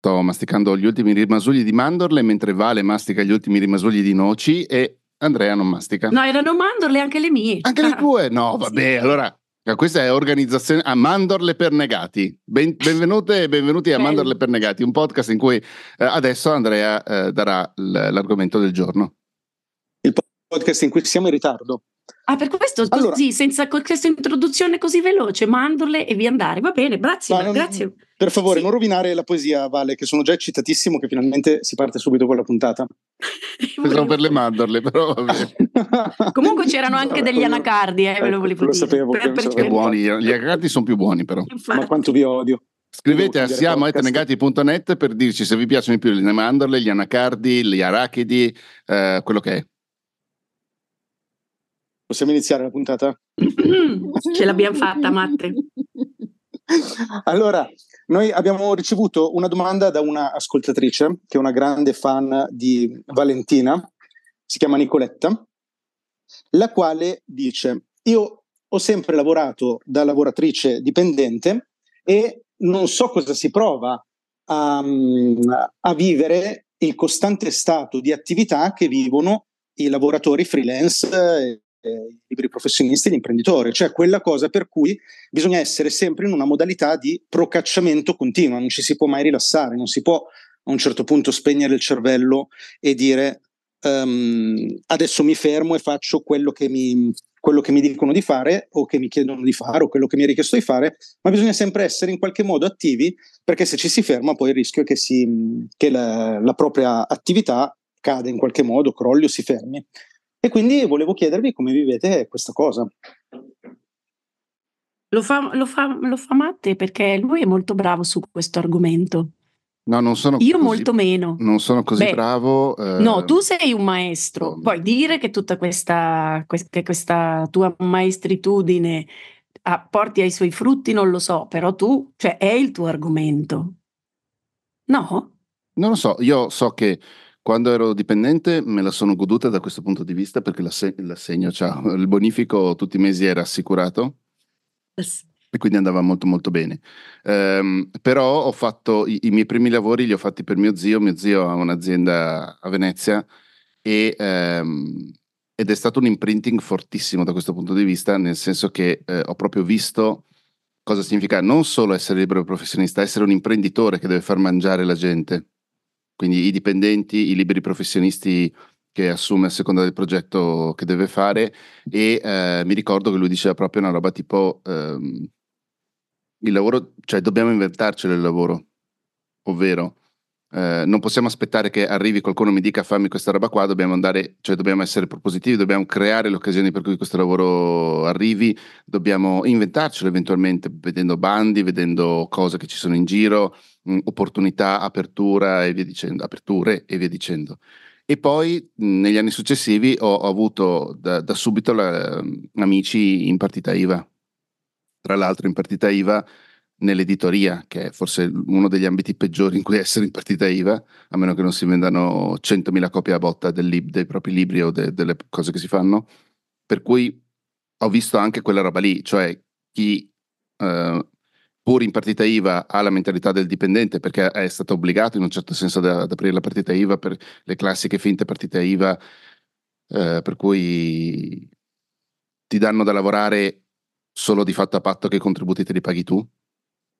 Sto masticando gli ultimi rimasugli di mandorle mentre Vale mastica gli ultimi rimasugli di noci e Andrea non mastica. No, erano mandorle anche le mie. Anche le tue? No, vabbè, sì. allora questa è organizzazione a Mandorle per Negati. Ben, benvenute e benvenuti a Mandorle per Negati, un podcast in cui eh, adesso Andrea eh, darà l- l'argomento del giorno. Il podcast in cui siamo in ritardo. Ah, per questo allora, così, senza questa introduzione così veloce, mandorle e via andare. Va bene, grazie. non, grazie. Per favore, sì. non rovinare la poesia, Vale, che sono già eccitatissimo che finalmente si parte subito con la puntata. Pensavo per le mandorle, però va bene. Comunque c'erano anche degli anacardi, eh, ve lo ecco, volevo lo dire. Sapevo, per, perché... buoni, gli anacardi sono più buoni però. Infatti. Ma quanto vi odio. Scrivete a siamo.negati.net per dirci se vi piacciono di più le mandorle, gli anacardi, gli arachidi, eh, quello che è. Possiamo iniziare la puntata? Ce l'abbiamo fatta, Matte. Allora, noi abbiamo ricevuto una domanda da una ascoltatrice che è una grande fan di Valentina, si chiama Nicoletta, la quale dice: Io ho sempre lavorato da lavoratrice dipendente e non so cosa si prova a, a vivere il costante stato di attività che vivono i lavoratori freelance eh, liberi professionisti e gli imprenditori, cioè quella cosa per cui bisogna essere sempre in una modalità di procacciamento continuo, non ci si può mai rilassare, non si può a un certo punto spegnere il cervello e dire um, adesso mi fermo e faccio quello che mi, quello che mi dicono di fare o che mi chiedono di fare o quello che mi è richiesto di fare, ma bisogna sempre essere in qualche modo attivi perché se ci si ferma poi il rischio è che, si, che la, la propria attività cade in qualche modo, crolli o si fermi. E quindi volevo chiedervi come vivete questa cosa. Lo fa, lo fa, lo fa Matte perché lui è molto bravo su questo argomento. No, non sono Io così, molto meno. Non sono così Beh, bravo. Eh, no, tu sei un maestro. No. Puoi dire che tutta questa, che questa tua maestritudine porti ai suoi frutti, non lo so, però tu, cioè, è il tuo argomento. No? Non lo so, io so che quando ero dipendente me la sono goduta da questo punto di vista perché l'assegno, cioè, il bonifico tutti i mesi era assicurato e quindi andava molto molto bene. Um, però ho fatto i, i, miei primi lavori li ho fatti per mio zio, mio zio ha un'azienda a Venezia e, um, ed è stato un imprinting fortissimo da questo punto di vista, nel senso che eh, ho proprio visto cosa significa non solo essere libero professionista, essere un imprenditore che deve far mangiare la gente quindi i dipendenti, i liberi professionisti che assume a seconda del progetto che deve fare e eh, mi ricordo che lui diceva proprio una roba tipo ehm, il lavoro, cioè dobbiamo inventarcelo il lavoro, ovvero eh, non possiamo aspettare che arrivi qualcuno e mi dica fammi questa roba qua, dobbiamo andare, cioè dobbiamo essere propositivi, dobbiamo creare le occasioni per cui questo lavoro arrivi, dobbiamo inventarcelo eventualmente vedendo bandi, vedendo cose che ci sono in giro, opportunità, apertura e via dicendo, aperture e via dicendo. E poi negli anni successivi ho, ho avuto da, da subito la, amici in partita IVA. Tra l'altro in partita IVA nell'editoria, che è forse uno degli ambiti peggiori in cui essere in partita IVA, a meno che non si vendano 100.000 copie a botta lib, dei propri libri o de, delle cose che si fanno. Per cui ho visto anche quella roba lì, cioè chi eh, pur in partita IVA ha la mentalità del dipendente perché è stato obbligato in un certo senso ad, ad aprire la partita IVA per le classiche finte partite IVA eh, per cui ti danno da lavorare solo di fatto a patto che i contributi te li paghi tu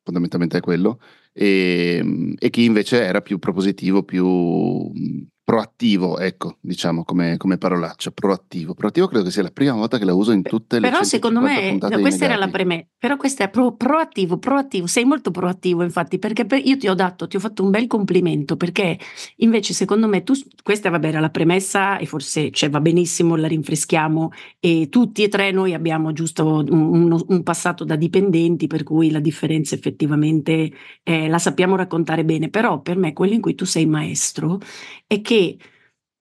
fondamentalmente è quello. E, e chi invece era più propositivo più proattivo, ecco, diciamo come, come, parolaccia, proattivo. Proattivo credo che sia la prima volta che la uso in tutte le Però secondo me, questa era la premessa, però questa è pro, proattivo, proattivo, sei molto proattivo infatti, perché per, io ti ho dato, ti ho fatto un bel complimento, perché invece secondo me tu, questa vabbè era la premessa e forse cioè, va benissimo, la rinfreschiamo e tutti e tre noi abbiamo giusto un, un, passato da dipendenti, per cui la differenza effettivamente eh, la sappiamo raccontare bene, però per me quello in cui tu sei maestro è che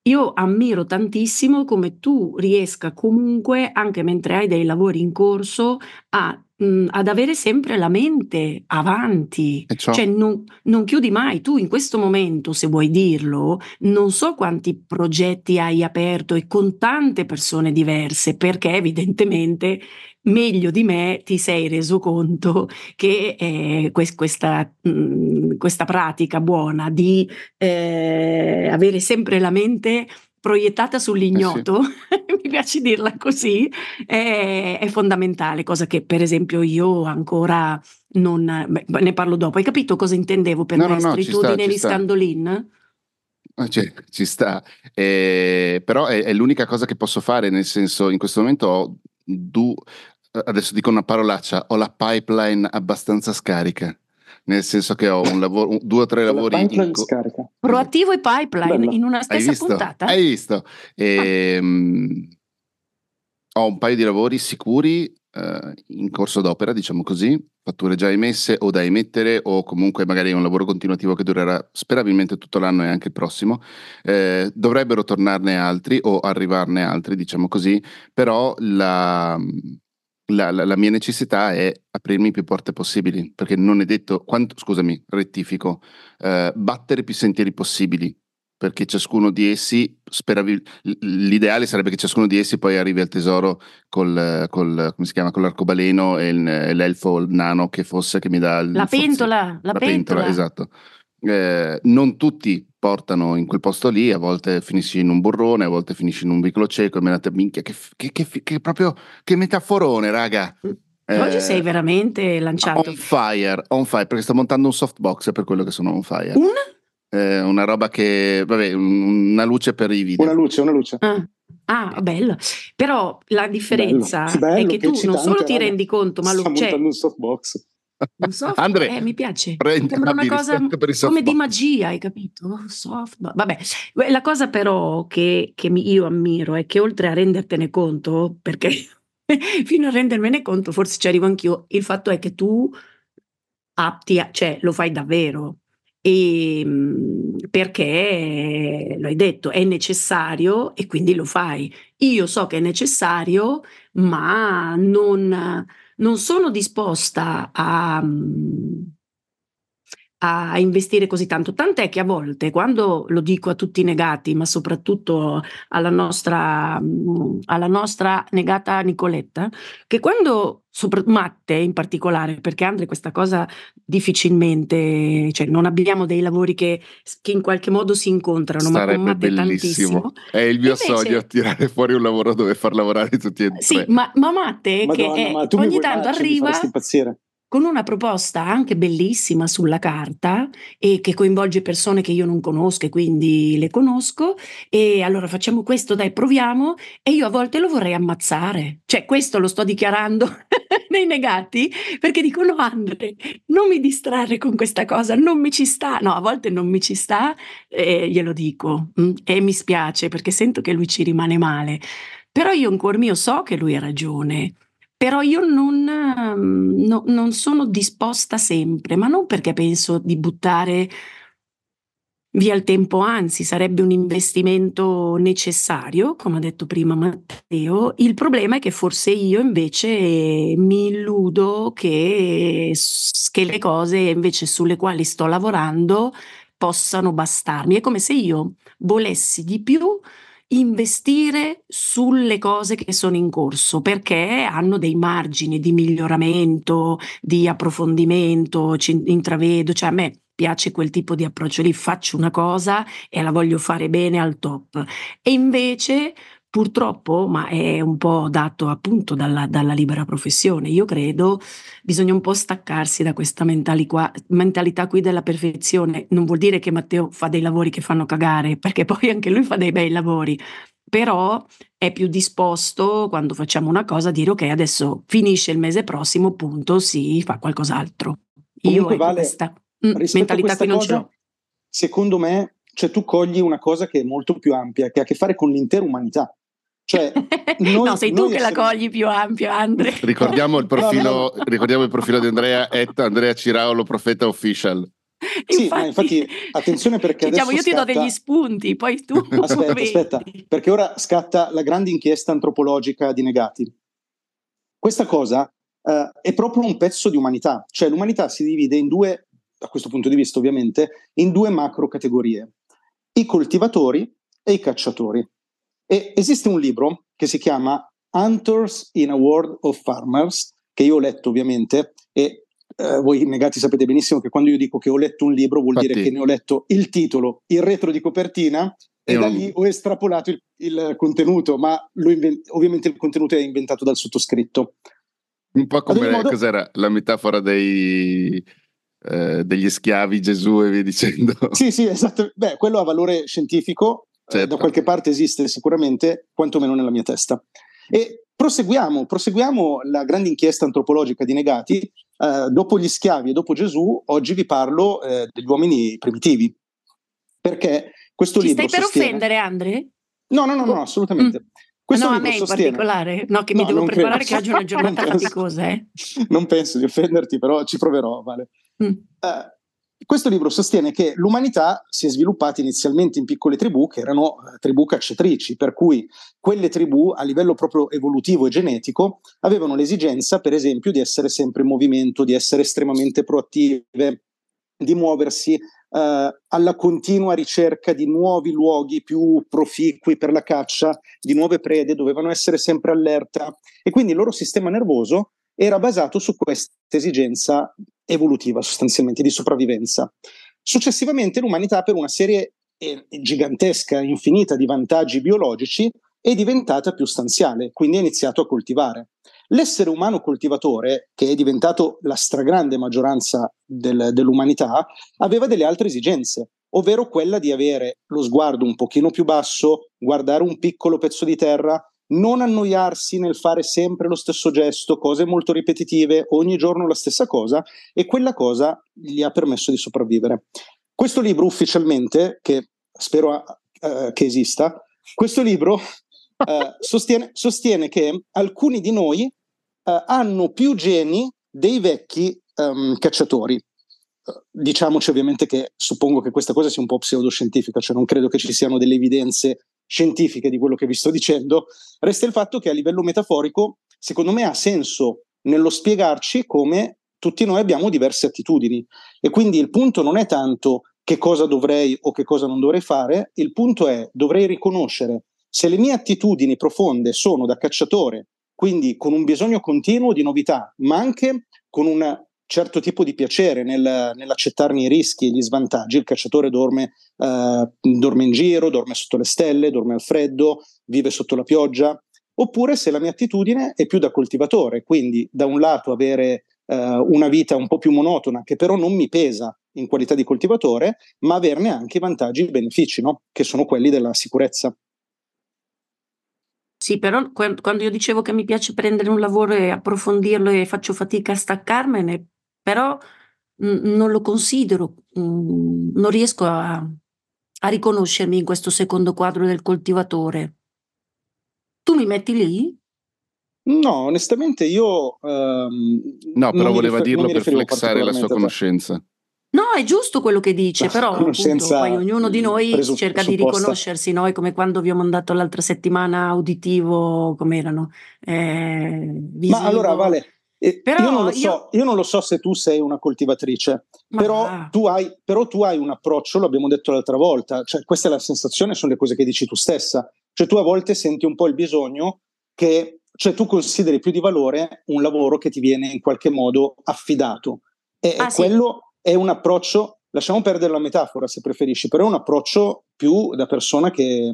io ammiro tantissimo come tu riesca comunque, anche mentre hai dei lavori in corso, a mh, ad avere sempre la mente avanti, cioè non, non, chiudi mai. Tu in questo momento, se vuoi dirlo, non so quanti progetti hai aperto e con tante persone diverse, perché evidentemente meglio di me ti sei reso conto che eh, questa, mh, questa, pratica buona di eh, avere sempre la mente proiettata sull'ignoto, eh sì. mi piace dirla così, è, è, fondamentale, cosa che per esempio io ancora non... Beh, ne parlo dopo. Hai capito cosa intendevo per no, mestritudine no, no, di Scandolin? Cioè, ci sta, eh, però è, è, l'unica cosa che posso fare, nel senso in questo momento ho du, adesso dico una parolaccia, ho la pipeline abbastanza scarica nel senso che ho un lavoro, un, due o tre lavori. In co- Proattivo e pipeline Bello. in una stessa Hai puntata. Hai visto? E, ah. um, ho un paio di lavori sicuri uh, in corso d'opera, diciamo così, fatture già emesse o da emettere o comunque magari un lavoro continuativo che durerà sperabilmente tutto l'anno e anche il prossimo. Eh, dovrebbero tornarne altri o arrivarne altri, diciamo così, però la la, la, la, mia necessità è aprirmi più porte possibili, perché non è detto, quanto, scusami, rettifico, eh, battere più sentieri possibili, perché ciascuno di essi, speravi, l'ideale sarebbe che ciascuno di essi poi arrivi al tesoro col, col come si chiama, con l'arcobaleno e, il, l'elfo il nano che fosse, che mi dà... Il, la pentola, la, la pentola. pentola. Esatto. Eh, non tutti portano in quel posto lì, a volte finisci in un burrone, a volte finisci in un vicolo cieco e me la minchia, che, che, che, che, proprio, che metaforone, raga. Eh, Oggi sei veramente lanciato. On fire, on fire, perché sto montando un softbox, per quello che sono on fire. Un? Eh, una roba che, vabbè, una luce per i video. Una luce, una luce. Ah. Ah, bello. Però la differenza bello, bello, è che, che tu non solo ti rendi conto, ma lo c'è. montando un softbox. Un soft, Andre, eh, mi piace. Sembra una cosa come di magia, hai capito? Soft, vabbè, la cosa però che, che io ammiro è che oltre a rendertene conto, perché fino a rendermene conto forse ci arrivo anch'io, il fatto è che tu apti, a, cioè lo fai davvero. E, ehm, perché lo hai detto, è necessario e quindi lo fai. Io so che è necessario, ma non non sono disposta a, a investire così tanto, tant'è che a volte quando lo dico a tutti i negati, ma soprattutto alla nostra, alla nostra negata Nicoletta, che quando sopra, Matte in particolare, perché Andre questa cosa difficilmente, cioè non abbiamo dei lavori che, che in qualche modo si incontrano, Sarebbe ma con Matte bellissimo. tantissimo. È il mio Invece, sogno tirare fuori un lavoro dove far lavorare tutti e tre. Sì, ma, ma Matte Madonna, che è, ma ogni tanto arriva con una proposta anche bellissima sulla carta e che coinvolge persone che io non conosco e quindi le conosco e allora facciamo questo, dai proviamo e io a volte lo vorrei ammazzare, cioè questo lo sto dichiarando nei negati perché dicono Andre non mi distrarre con questa cosa, non mi ci sta, no a volte non mi ci sta e glielo dico mm, e mi spiace perché sento che lui ci rimane male, però io in cuor mio so che lui ha ragione però io non, no, non sono disposta sempre, ma non perché penso di buttare via il tempo, anzi sarebbe un investimento necessario, come ha detto prima Matteo. Il problema è che forse io invece mi illudo che, che le cose invece sulle quali sto lavorando possano bastarmi. È come se io volessi di più investire sulle cose che sono in corso perché hanno dei margini di miglioramento, di approfondimento, ci intravedo, cioè a me piace quel tipo di approccio lì, faccio una cosa e la voglio fare bene al top. E invece purtroppo, ma è un po' dato appunto dalla, dalla, libera professione, io credo bisogna un po' staccarsi da questa qua, mentalità qui della perfezione. Non vuol dire che Matteo fa dei lavori che fanno cagare, perché poi anche lui fa dei bei lavori, però è più disposto quando facciamo una cosa a dire ok, adesso finisce il mese prossimo, punto, si fa qualcos'altro. Comunque io vale, questa mm, mentalità qui non cosa, ce l'ho. Secondo me cioè tu cogli una cosa che è molto più ampia, che ha a che fare con l'intera umanità. Cioè, noi, no, sei tu che essere... la cogli più ampia, Andrea. Ricordiamo il profilo, no, no. Ricordiamo il profilo di Andrea, et Andrea Ciraolo, profeta official. Sì, infatti, infatti, attenzione perché diciamo, io ti scatta... do degli spunti, poi tu aspetta, aspetta, perché ora scatta la grande inchiesta antropologica di negati. Questa cosa uh, è proprio un pezzo di umanità, cioè l'umanità si divide in due, da questo punto di vista ovviamente, in due macro categorie, i coltivatori e i cacciatori. E esiste un libro che si chiama Hunters in a World of Farmers, che io ho letto ovviamente, e eh, voi negati sapete benissimo che quando io dico che ho letto un libro vuol Infatti, dire che ne ho letto il titolo, il retro di copertina e da lì ho estrapolato il, il contenuto, ma inven- ovviamente il contenuto è inventato dal sottoscritto. Un po' come modo... cos'era la metafora dei, eh, degli schiavi Gesù e via dicendo. Sì, sì, esatto. Beh, quello ha valore scientifico, certo. eh, da qualche parte esiste sicuramente, quantomeno nella mia testa. E proseguiamo, proseguiamo la grande inchiesta antropologica di Negati. Eh, dopo gli schiavi e dopo Gesù, oggi vi parlo eh, degli uomini primitivi. Perché questo Ci libro stai per sostiene... offendere, Andre? No, no, no, no assolutamente. Mm. Questo no, a me in sostiene... particolare, no, che mi no, devo preparare credo. che oggi è una giornata faticosa. Eh. Non penso di offenderti, però ci proverò, Vale. Mm. Uh, questo libro sostiene che l'umanità si è sviluppata inizialmente in piccole tribù che erano eh, tribù cacciatrici, per cui quelle tribù a livello proprio evolutivo e genetico avevano l'esigenza, per esempio, di essere sempre in movimento, di essere estremamente proattive, di muoversi eh, alla continua ricerca di nuovi luoghi più proficui per la caccia, di nuove prede, dovevano essere sempre allerta e quindi il loro sistema nervoso era basato su questa esigenza evolutiva sostanzialmente di sopravvivenza. Successivamente l'umanità per una serie eh, gigantesca, infinita di vantaggi biologici è diventata più stanziale, quindi ha iniziato a coltivare. L'essere umano coltivatore, che è diventato la stragrande maggioranza del, dell'umanità, aveva delle altre esigenze, ovvero quella di avere lo sguardo un pochino più basso, guardare un piccolo pezzo di terra, non annoiarsi nel fare sempre lo stesso gesto, cose molto ripetitive, ogni giorno la stessa cosa, e quella cosa gli ha permesso di sopravvivere. Questo libro ufficialmente, che spero uh, che esista, questo libro uh, sostiene, sostiene, che alcuni di noi uh, hanno più geni dei vecchi um, cacciatori. Diciamoci ovviamente che suppongo che questa cosa sia un po' pseudoscientifica, cioè non credo che ci siano delle evidenze scientifiche di quello che vi sto dicendo, resta il fatto che a livello metaforico, secondo me ha senso nello spiegarci come tutti noi abbiamo diverse attitudini. E quindi il punto non è tanto che cosa dovrei o che cosa non dovrei fare, il punto è dovrei riconoscere se le mie attitudini profonde sono da cacciatore, quindi con un bisogno continuo di novità, ma anche con un certo tipo di piacere nel, nell'accettarne i rischi e gli svantaggi. Il cacciatore dorme, eh, dorme in giro, dorme sotto le stelle, dorme al freddo, vive sotto la pioggia. Oppure se la mia attitudine è più da coltivatore, quindi da un lato avere eh, una vita un po' più monotona, che però non mi pesa in qualità di coltivatore, ma averne anche i vantaggi e i benefici, no? che sono quelli della sicurezza. Sì, però quando io dicevo che mi piace prendere un lavoro e approfondirlo e faccio fatica a staccarmene, però mh, non lo considero, mh, non riesco a, a riconoscermi in questo secondo quadro del coltivatore. Tu mi metti lì? No, onestamente io... ehm, No, però voleva rifer- dirlo per flexare la sua conoscenza. No, è giusto quello che dice, però appunto, poi ognuno di noi presu- cerca di riconoscersi, noi come quando vi ho mandato l'altra settimana auditivo, come erano? Eh, Ma allora, Vale, però io, non lo so, io... non lo so se tu sei una coltivatrice, però tu, hai, però tu, hai, un approccio, l'abbiamo detto l'altra volta, cioè questa è la sensazione, sono le cose che dici tu stessa, cioè tu a volte senti un po' il bisogno che, cioè tu consideri più di valore un lavoro che ti viene in qualche modo affidato. E, ah, quello sì. è un approccio, lasciamo perdere la metafora se preferisci, però è un approccio più da persona che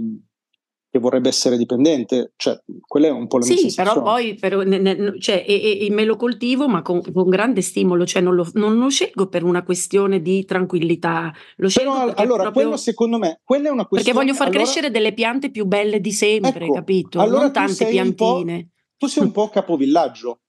che vorrebbe essere dipendente, cioè quella è un po' la sì, Sì, però poi però, ne, ne, cioè, e, e, me lo coltivo ma con, con grande stimolo, cioè non lo, non lo, scelgo per una questione di tranquillità, lo scelgo però, allora, proprio, quello secondo me, quella è una questione... Perché voglio far allora, crescere delle piante più belle di sempre, ecco, capito? Allora non tante piantine. Tu sei un po' capovillaggio,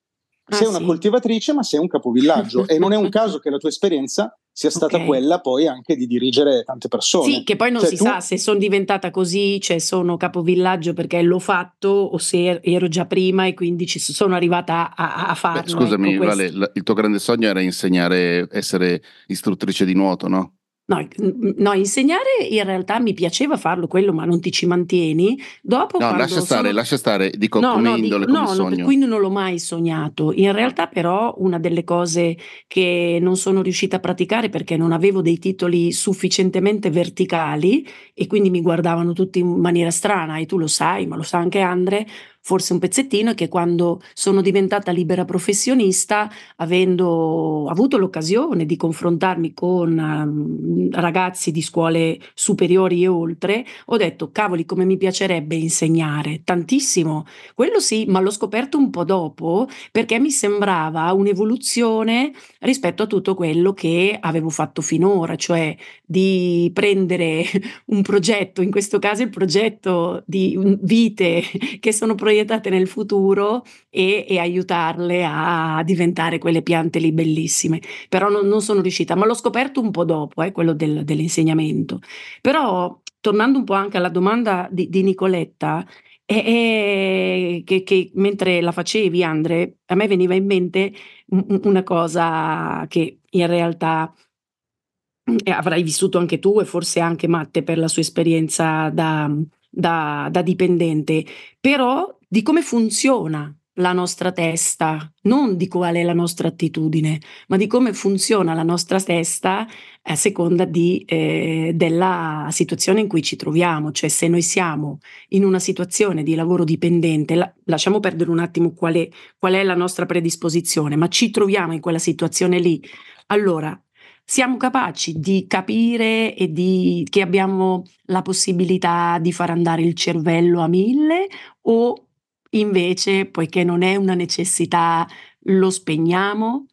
ah, sei una sì. coltivatrice ma sei un capovillaggio e non è un caso che la tua esperienza sia stata okay. quella poi anche di dirigere tante persone. Sì, che poi non cioè, si tu... sa se sono diventata così, cioè sono capovillaggio perché l'ho fatto o se er-, ero già prima e quindi ci sono arrivata a, a farlo. Beh, scusami, ecco, Vale, il tuo grande sogno era insegnare, essere istruttrice di nuoto, no? No, no, insegnare in realtà mi piaceva farlo quello, ma non ti ci mantieni. Dopo no, lascia stare, sono... lascia stare, dico no, come no, indole, dico, come no, sogno. quindi non l'ho mai sognato. In realtà però una delle cose che non sono riuscita a praticare perché non avevo dei titoli sufficientemente verticali e quindi mi guardavano tutti in maniera strana e tu lo sai, ma lo sa anche Andre, forse un pezzettino è che quando sono diventata libera professionista, avendo avuto l'occasione di confrontarmi con um, ragazzi di scuole superiori e oltre, ho detto cavoli come mi piacerebbe insegnare tantissimo. Quello sì, ma l'ho scoperto un po' dopo perché mi sembrava un'evoluzione rispetto a tutto quello che avevo fatto finora, cioè di prendere un progetto, in questo caso il progetto di vite che sono proiettate proiettate nel futuro e, e, aiutarle a diventare quelle piante lì bellissime. Però non, non sono riuscita, ma l'ho scoperto un po' dopo, eh, quello del, dell'insegnamento. Però tornando un po' anche alla domanda di, di Nicoletta, è, che, che, mentre la facevi, Andre, a me veniva in mente una cosa che in realtà eh, avrai vissuto anche tu e forse anche Matte per la sua esperienza da, da, da dipendente, però di come funziona la nostra testa, non di qual è la nostra attitudine, ma di come funziona la nostra testa a seconda di, eh, della situazione in cui ci troviamo. Cioè se noi siamo in una situazione di lavoro dipendente, la, lasciamo perdere un attimo qual è, qual è la nostra predisposizione, ma ci troviamo in quella situazione lì, allora siamo capaci di capire e di, che abbiamo la possibilità di far andare il cervello a mille o Invece, poiché non è una necessità, lo spegniamo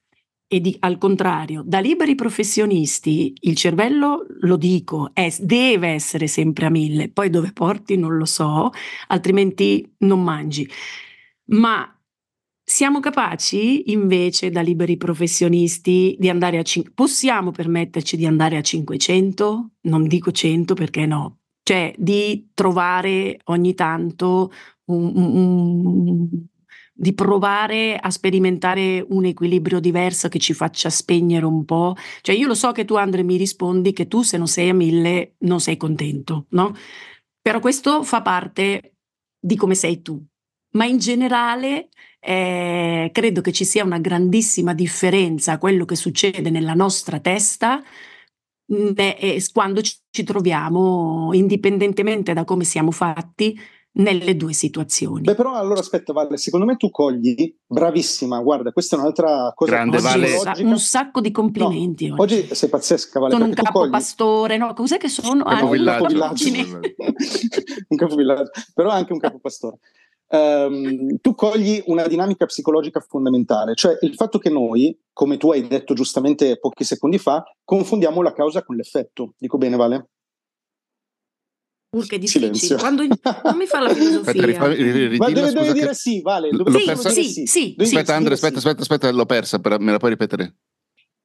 e di, al contrario, da liberi professionisti il cervello, lo dico, è, deve essere sempre a mille, poi dove porti non lo so, altrimenti non mangi. Ma siamo capaci invece da liberi professionisti di andare a 500, possiamo permetterci di andare a 500? Non dico 100 perché no, cioè di trovare ogni tanto un, un, di provare a sperimentare un equilibrio diverso che ci faccia spegnere un po'. Cioè io lo so che tu Andre mi rispondi che tu se non sei a mille non sei contento, no? Però questo fa parte di come sei tu. Ma in generale eh, credo che ci sia una grandissima differenza a quello che succede nella nostra testa eh, quando ci troviamo, indipendentemente da come siamo fatti, nelle due situazioni. Beh, però allora aspetta, Valle, secondo me tu cogli, bravissima, guarda, questa è un'altra cosa Grande, vale. un sacco di complimenti. No, oggi. oggi sei pazzesca, Vale. Sono un capopastore, cogli... no, cos'è che sono? Ah, capovillaggio. un capovillaggio, però anche un capopastore. Um, tu cogli una dinamica psicologica fondamentale, cioè il fatto che noi, come tu hai detto giustamente pochi secondi fa, confondiamo la causa con l'effetto. Dico bene, Vale? Uh, che difficile. Quando non mi fa la filosofia. Aspetta, rifà, Ma deve, deve dire sì, vale. L'ho sì, persa? sì, sì, sì, Aspetta, Andrea, aspetta, aspetta, aspetta, l'ho persa, però me la puoi ripetere?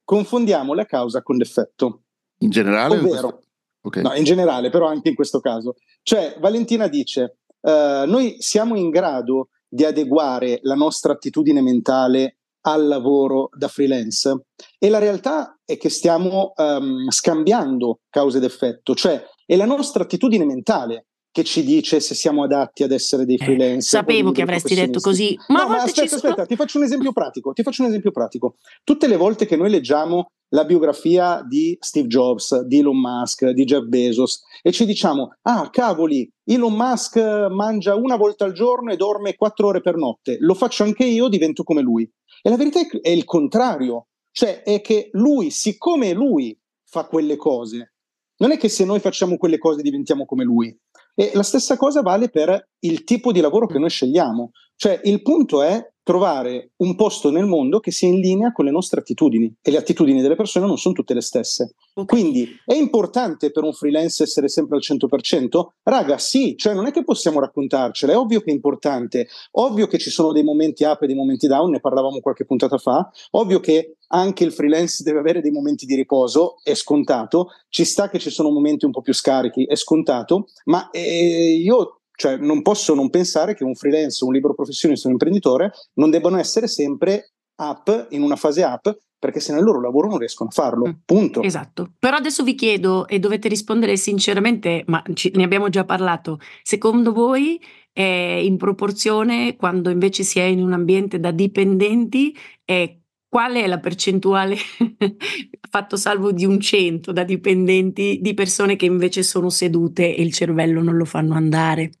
Confondiamo la causa con l'effetto. In generale? Ovvero, okay. no, in generale, però anche in questo caso. Cioè, Valentina dice, uh, noi siamo in grado di adeguare la nostra attitudine mentale al lavoro da freelance e la realtà è che stiamo um, scambiando cause ed effetto, cioè è la nostra attitudine mentale che ci dice se siamo adatti ad essere dei freelance. Eh, sapevo che avresti detto così. Ma, no, ma aspetta, aspetta, ti faccio un esempio pratico. Ti faccio un esempio pratico. Tutte le volte che noi leggiamo la biografia di Steve Jobs, di Elon Musk, di Jeff Bezos e ci diciamo, ah cavoli, Elon Musk mangia una volta al giorno e dorme quattro ore per notte, lo faccio anche io, divento come lui. E la verità è il contrario, cioè è che lui, siccome lui fa quelle cose, non è che se noi facciamo quelle cose diventiamo come lui. E la stessa cosa vale per il tipo di lavoro che noi scegliamo. Cioè il punto è trovare un posto nel mondo che sia in linea con le nostre attitudini e le attitudini delle persone non sono tutte le stesse. Okay. Quindi è importante per un freelance essere sempre al 100%? Raga, sì, cioè non è che possiamo raccontarcela, è ovvio che è importante, ovvio che ci sono dei momenti up e dei momenti down, ne parlavamo qualche puntata fa, ovvio che anche il freelance deve avere dei momenti di riposo, è scontato, ci sta che ci sono momenti un po' più scarichi, è scontato, ma eh, io cioè non posso non pensare che un freelance, un libero professionista, un imprenditore non debbano essere sempre up, in una fase up, perché se nel loro lavoro non riescono a farlo. Mm. Punto. Esatto. Però adesso vi chiedo, e dovete rispondere sinceramente, ma ci, ne abbiamo già parlato, secondo voi è in proporzione quando invece si è in un ambiente da dipendenti, è qual è la percentuale, fatto salvo di un cento da dipendenti, di persone che invece sono sedute e il cervello non lo fanno andare?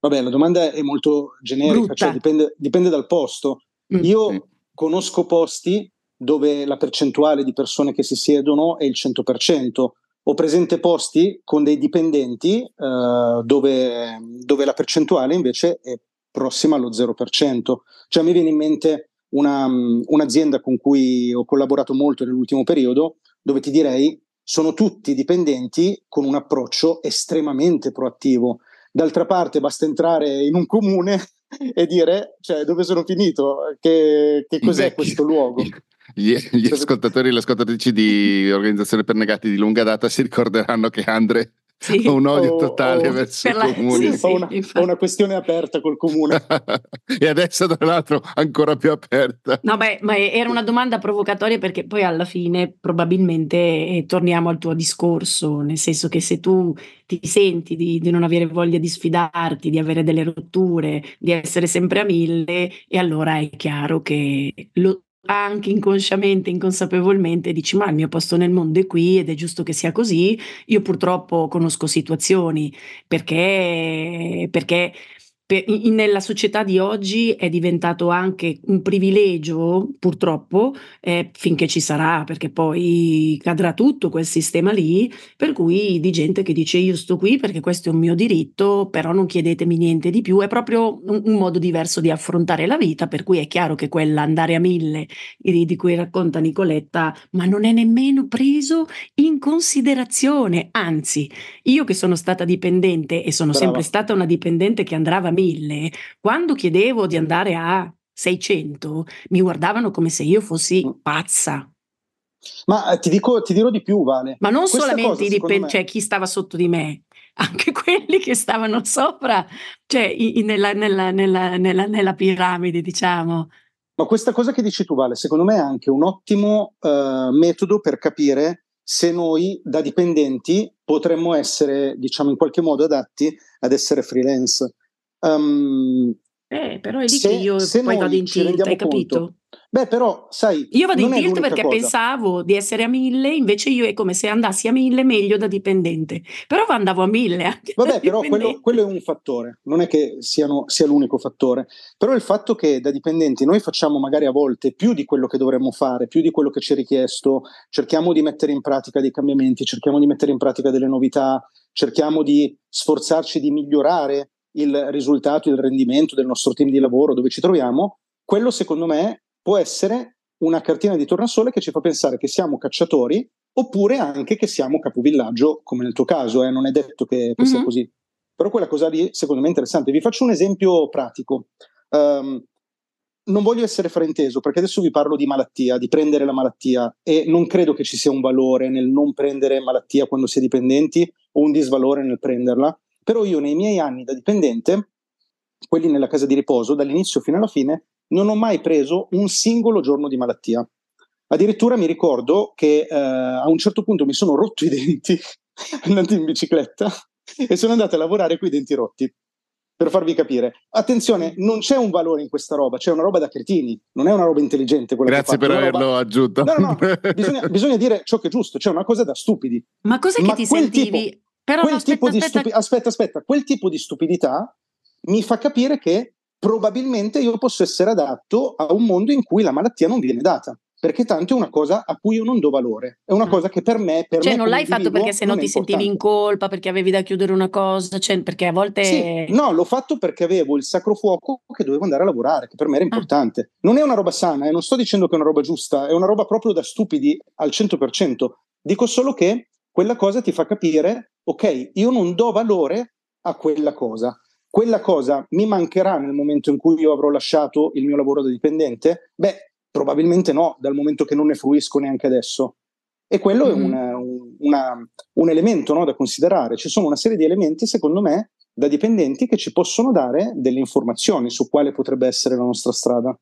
Vabbè, la domanda è molto generica, cioè dipende, dipende, dal posto. Mm. Io conosco posti dove la percentuale di persone che si siedono è il 100%. Ho presente posti con dei dipendenti eh, dove, dove, la percentuale invece è prossima allo 0%. Cioè mi viene in mente una, un'azienda con cui ho collaborato molto nell'ultimo periodo, dove ti direi sono tutti dipendenti con un approccio estremamente proattivo. D'altra parte basta entrare in un comune e dire cioè, dove sono finito, che, che cos'è questo luogo. Gli, gli ascoltatori e le ascoltatrici di Organizzazione per Negati di lunga data si ricorderanno che Andre sì. Ho un odio totale oh, verso il la... comune. Sì, sì, ho, una, ho, una, questione aperta col comune. e adesso, tra l'altro, ancora più aperta. No, beh, ma era una domanda provocatoria perché poi alla fine probabilmente eh, torniamo al tuo discorso, nel senso che se tu ti senti di, di, non avere voglia di sfidarti, di avere delle rotture, di essere sempre a mille, e allora è chiaro che lo, anche inconsciamente, inconsapevolmente dici ma il mio posto nel mondo è qui ed è giusto che sia così. Io purtroppo conosco situazioni perché, perché per, in, nella società di oggi è diventato anche un privilegio, purtroppo, eh, finché ci sarà, perché poi cadrà tutto quel sistema lì, per cui di gente che dice io sto qui perché questo è un mio diritto, però non chiedetemi niente di più, è proprio un, un modo diverso di affrontare la vita, per cui è chiaro che quella andare a mille di cui racconta Nicoletta, ma non è nemmeno preso in considerazione, anzi, io che sono stata dipendente e sono Brava. sempre stata una dipendente che andava a 1000, quando chiedevo di andare a 600, mi guardavano come se io fossi mm. pazza. Ma eh, ti, dico, ti dirò di più, Vale. Ma non Questa solamente cosa, i dipendenti, cioè chi stava sotto di me, anche quelli che stavano sopra, cioè in, nella, nella, nella, nella, piramide, diciamo. Ma questa cosa che dici tu, Vale, secondo me è anche un ottimo uh, metodo per capire se noi da dipendenti potremmo essere, diciamo, in qualche modo adatti ad essere freelance. Um, eh, però è lì se, che io poi vado in tilt, hai capito? Conto, beh, però, sai. Io vado in tilt perché cosa. pensavo di essere a mille, invece io è come se andassi a mille meglio da dipendente. Però andavo a mille anche. Vabbè, però quello, quello, è un fattore, non è che siano, sia l'unico fattore. Però il fatto che da dipendenti noi facciamo magari a volte più di quello che dovremmo fare, più di quello che ci è richiesto, cerchiamo di mettere in pratica dei cambiamenti, cerchiamo di mettere in pratica delle novità, cerchiamo di sforzarci di migliorare il risultato, il rendimento del nostro team di lavoro, dove ci troviamo, quello secondo me può essere una cartina di tornasole che ci fa pensare che siamo cacciatori oppure anche che siamo capovillaggio, come nel tuo caso, eh? non è detto che, che mm-hmm. sia così. Però quella cosa lì secondo me è interessante. Vi faccio un esempio pratico. Um, non voglio essere frainteso perché adesso vi parlo di malattia, di prendere la malattia e non credo che ci sia un valore nel non prendere malattia quando si è dipendenti o un disvalore nel prenderla. Però io nei miei anni da dipendente, quelli nella casa di riposo, dall'inizio fino alla fine, non ho mai preso un singolo giorno di malattia. Addirittura mi ricordo che eh, a un certo punto mi sono rotto i denti andando in bicicletta e sono andato a lavorare con i denti rotti. Per farvi capire, attenzione, non c'è un valore in questa roba, c'è una roba da cretini, non è una roba intelligente. Grazie per averlo roba... aggiunto. No, no, no, bisogna, bisogna, dire ciò che è giusto, c'è una cosa da stupidi. Ma cos'è Ma che ti sentivi? Tipo, però quel aspetta, tipo di aspetta. Stupi- aspetta, aspetta, quel tipo di stupidità mi fa capire che probabilmente io posso essere adatto a un mondo in cui la malattia non viene data. Perché tanto è una cosa a cui io non do valore, è una mm. cosa che per me. Per cioè, me non l'hai fatto perché se no ti sentivi in colpa, perché avevi da chiudere una cosa, cioè, perché a volte. Sì, no, l'ho fatto perché avevo il sacro fuoco che dovevo andare a lavorare, che per me era ah. importante. Ah. Non è una roba sana, e eh, non sto dicendo che è una roba giusta, è una roba proprio da stupidi al 100%. Dico solo che quella cosa ti fa capire, ok, io non do valore a quella cosa. Quella cosa mi mancherà nel momento in cui io avrò lasciato il mio lavoro da dipendente? Beh, probabilmente no, dal momento che non ne fruisco neanche adesso. E quello mm-hmm. è una, una, un elemento no, da considerare. Ci sono una serie di elementi, secondo me, da dipendenti che ci possono dare delle informazioni su quale potrebbe essere la nostra strada.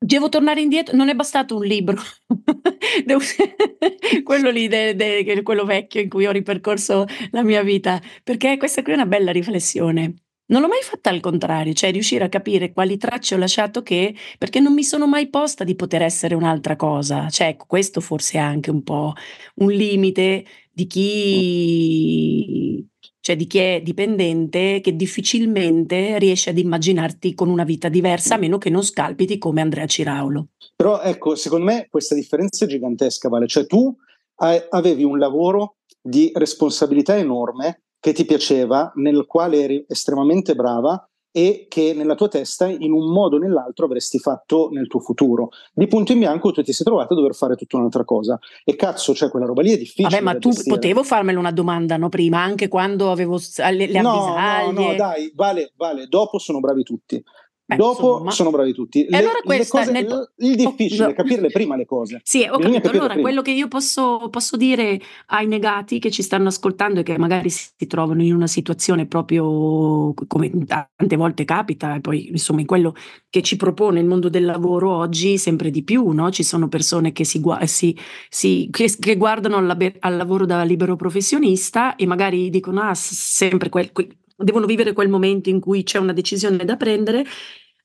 Devo tornare indietro, non è bastato un libro, Devo... quello lì, de, de, quello vecchio in cui ho ripercorso la mia vita, perché questa qui è una bella riflessione. Non l'ho mai fatta al contrario, cioè riuscire a capire quali tracce ho lasciato che, perché non mi sono mai posta di poter essere un'altra cosa. Cioè, ecco, questo forse è anche un po' un limite di chi, cioè di chi è dipendente, che difficilmente riesce ad immaginarti con una vita diversa, a meno che non scalpiti come Andrea Ciraulo. Però ecco, secondo me questa differenza è gigantesca, Vale. Cioè tu avevi un lavoro di responsabilità enorme che ti piaceva, nel quale eri estremamente brava e che nella tua testa in un modo o nell'altro avresti fatto nel tuo futuro. Di punto in bianco tu ti sei trovato a dover fare tutta un'altra cosa. E cazzo, cioè quella roba lì è difficile. Vabbè, ma tu gestire. potevo farmelo una domanda, no? Prima, anche quando avevo le, le no, No, no, dai, vale, vale, dopo sono bravi tutti. Beh, Dopo insomma. sono bravi tutti. Le, allora questa, cose, nel... Il difficile oh, è capirle prima le cose. Sì, ho Bisogna capito. Allora, prima. quello che io posso, posso, dire ai negati che ci stanno ascoltando e che magari si trovano in una situazione proprio come tante volte capita, e poi insomma in quello che ci propone il mondo del lavoro oggi sempre di più, no? Ci sono persone che, si, si, si, che, che guardano al, al, lavoro da libero professionista e magari dicono, ah, sempre quel, quel devono vivere quel momento in cui c'è una decisione da prendere,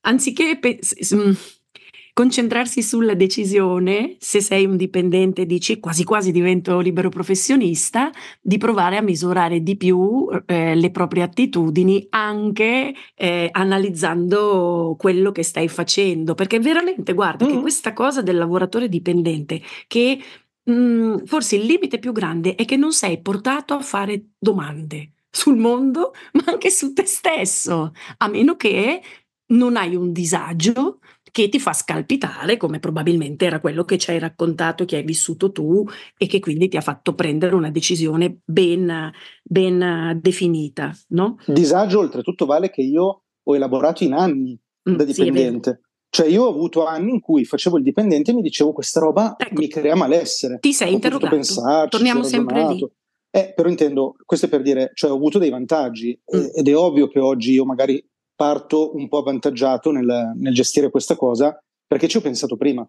anziché pe- mm, concentrarsi sulla decisione, se sei un dipendente dici quasi quasi divento libero professionista, di provare a misurare di più eh, le proprie attitudini anche eh, analizzando quello che stai facendo, perché veramente guarda mm. che questa cosa del lavoratore dipendente che mh, mm, forse il limite più grande è che non sei portato a fare domande sul mondo, ma anche su te stesso, a meno che non hai un disagio che ti fa scalpitare, come probabilmente era quello che ci hai raccontato, che hai vissuto tu e che quindi ti ha fatto prendere una decisione ben, ben definita. No? Disagio oltretutto vale che io ho elaborato in anni mm, da dipendente. Sì, cioè io ho avuto anni in cui facevo il dipendente e mi dicevo questa roba ecco, mi crea malessere. Ti sei ho interrogato. Pensarci, Torniamo sempre lì. Eh, però intendo, questo è per dire, cioè ho avuto dei vantaggi mm. ed è ovvio che oggi io magari parto un po' avvantaggiato nel, nel gestire questa cosa perché ci ho pensato prima.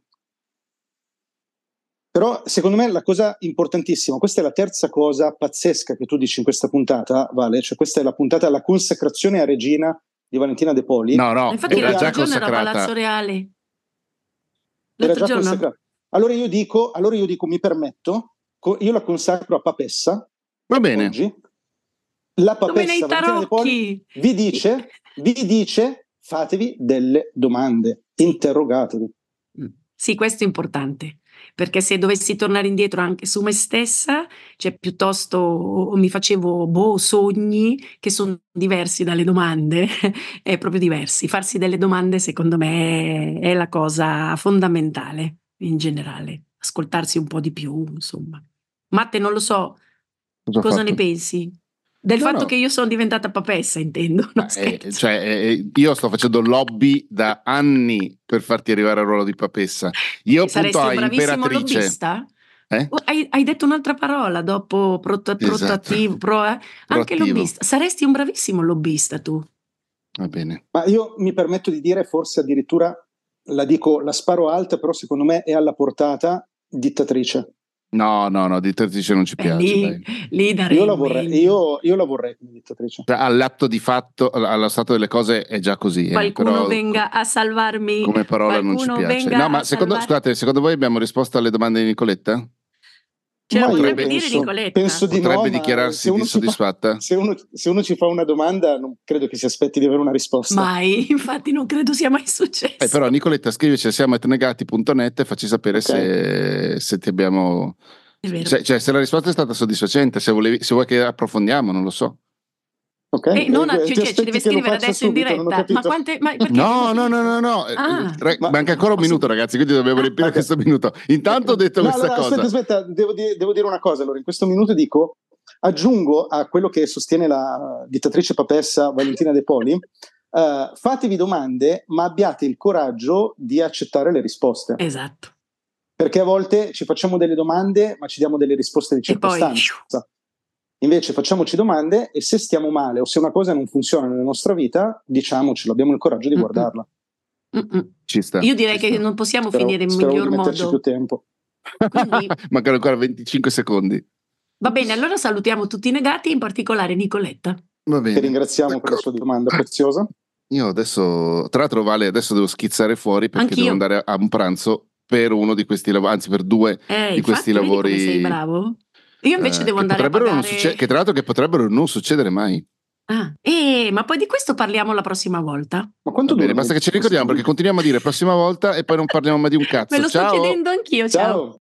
Però secondo me la cosa importantissima, questa è la terza cosa pazzesca che tu dici in questa puntata, Vale, cioè questa è la puntata alla consacrazione a regina di Valentina De Poli. No, no, infatti era già consacrata. Era Palazzo Reale. Era già consacrata. Allora io dico, allora io dico, mi permetto, io la consacro a Papessa, Va bene. Oggi, la papessa Valentina Poli vi dice, vi dice fatevi delle domande, interrogatevi. Mm. Sì, questo è importante, perché se dovessi tornare indietro anche su me stessa, cioè piuttosto mi facevo boh, sogni che sono diversi dalle domande, è proprio diversi. Farsi delle domande secondo me è la cosa fondamentale in generale, ascoltarsi un po' di più, insomma. Matte, non lo so, Cosa, Cosa ne pensi? Del no, fatto no. che io sono diventata papessa, intendo. Eh, cioè, eh, io sto facendo lobby da anni per farti arrivare al ruolo di papessa. Io appunto a imperatrice. Lobbista? Eh? Oh, hai, hai, detto un'altra parola dopo prot- esatto. pro, eh? anche lobbista. Saresti un bravissimo lobbista tu. Va bene. Ma io mi permetto di dire, forse addirittura la dico, la sparo alta, però secondo me è alla portata dittatrice. No, no, no, dittatrice non ci piace. Lì, lì io, la vorrei, io, io, la vorrei come dittatrice. Cioè, all'atto di fatto, allo stato delle cose è già così. Eh, Qualcuno però, venga a salvarmi. Come parola non ci piace. No, ma secondo, scusate, secondo voi abbiamo risposto alle domande di Nicoletta? Ce la potrebbe dire Nicoletta. Penso di potrebbe no, dichiararsi dissoddisfatta. Fa, se, uno, se, uno, ci fa una domanda, non credo che si aspetti di avere una risposta. Mai, infatti, non credo sia mai successo. Eh, però, Nicoletta, scrivici a siamoetnegati.net e facci sapere okay. se, se ti abbiamo cioè, cioè, se la risposta è stata soddisfacente, se, volevi, se vuoi che approfondiamo, non lo so. Okay. Eh, non, eh, cioè, ci deve scrivere adesso subito, in diretta. Ma quante, ma no, no, no, no, no. Ah. Re, ma, manca ancora un minuto, ragazzi, quindi dobbiamo ah, riempire okay. questo minuto. Intanto ho detto no, questa allora, cosa. Aspetta, aspetta, devo dire, devo dire una cosa. Allora, in questo minuto dico, aggiungo a quello che sostiene la dittatrice papessa Valentina De Poli, uh, fatevi domande, ma abbiate il coraggio di accettare le risposte. Esatto perché a volte ci facciamo delle domande ma ci diamo delle risposte di circostanza. Invece facciamoci domande e se stiamo male o se una cosa non funziona nella nostra vita, diciamocelo, abbiamo il coraggio di guardarla. Ci sta. Io direi ci che sta. non possiamo Spero, finire in spero miglior di metterci modo. più tempo. Quindi, Mancano ancora 25 secondi. va bene, allora salutiamo tutti i negati, in particolare Nicoletta. Va Ti bene. ringraziamo per la sua domanda preziosa. Io adesso, tra l'altro, Vale, adesso devo schizzare fuori perché Anch'io. devo andare a un pranzo per uno di questi lavori, anzi per due. Eh, Di questi infatti, vedi come lavori- sei bravo. Io invece eh, devo andare a pagare... succe- che tra l'altro che potrebbero non succedere mai. Ah, eh, ma poi di questo parliamo la prossima volta. Ma quanto bene, basta che ci ricordiamo perché continuiamo a dire prossima volta e poi non parliamo mai di un cazzo. Me lo sto Ciao! chiedendo anch'io, ciao. Ciao.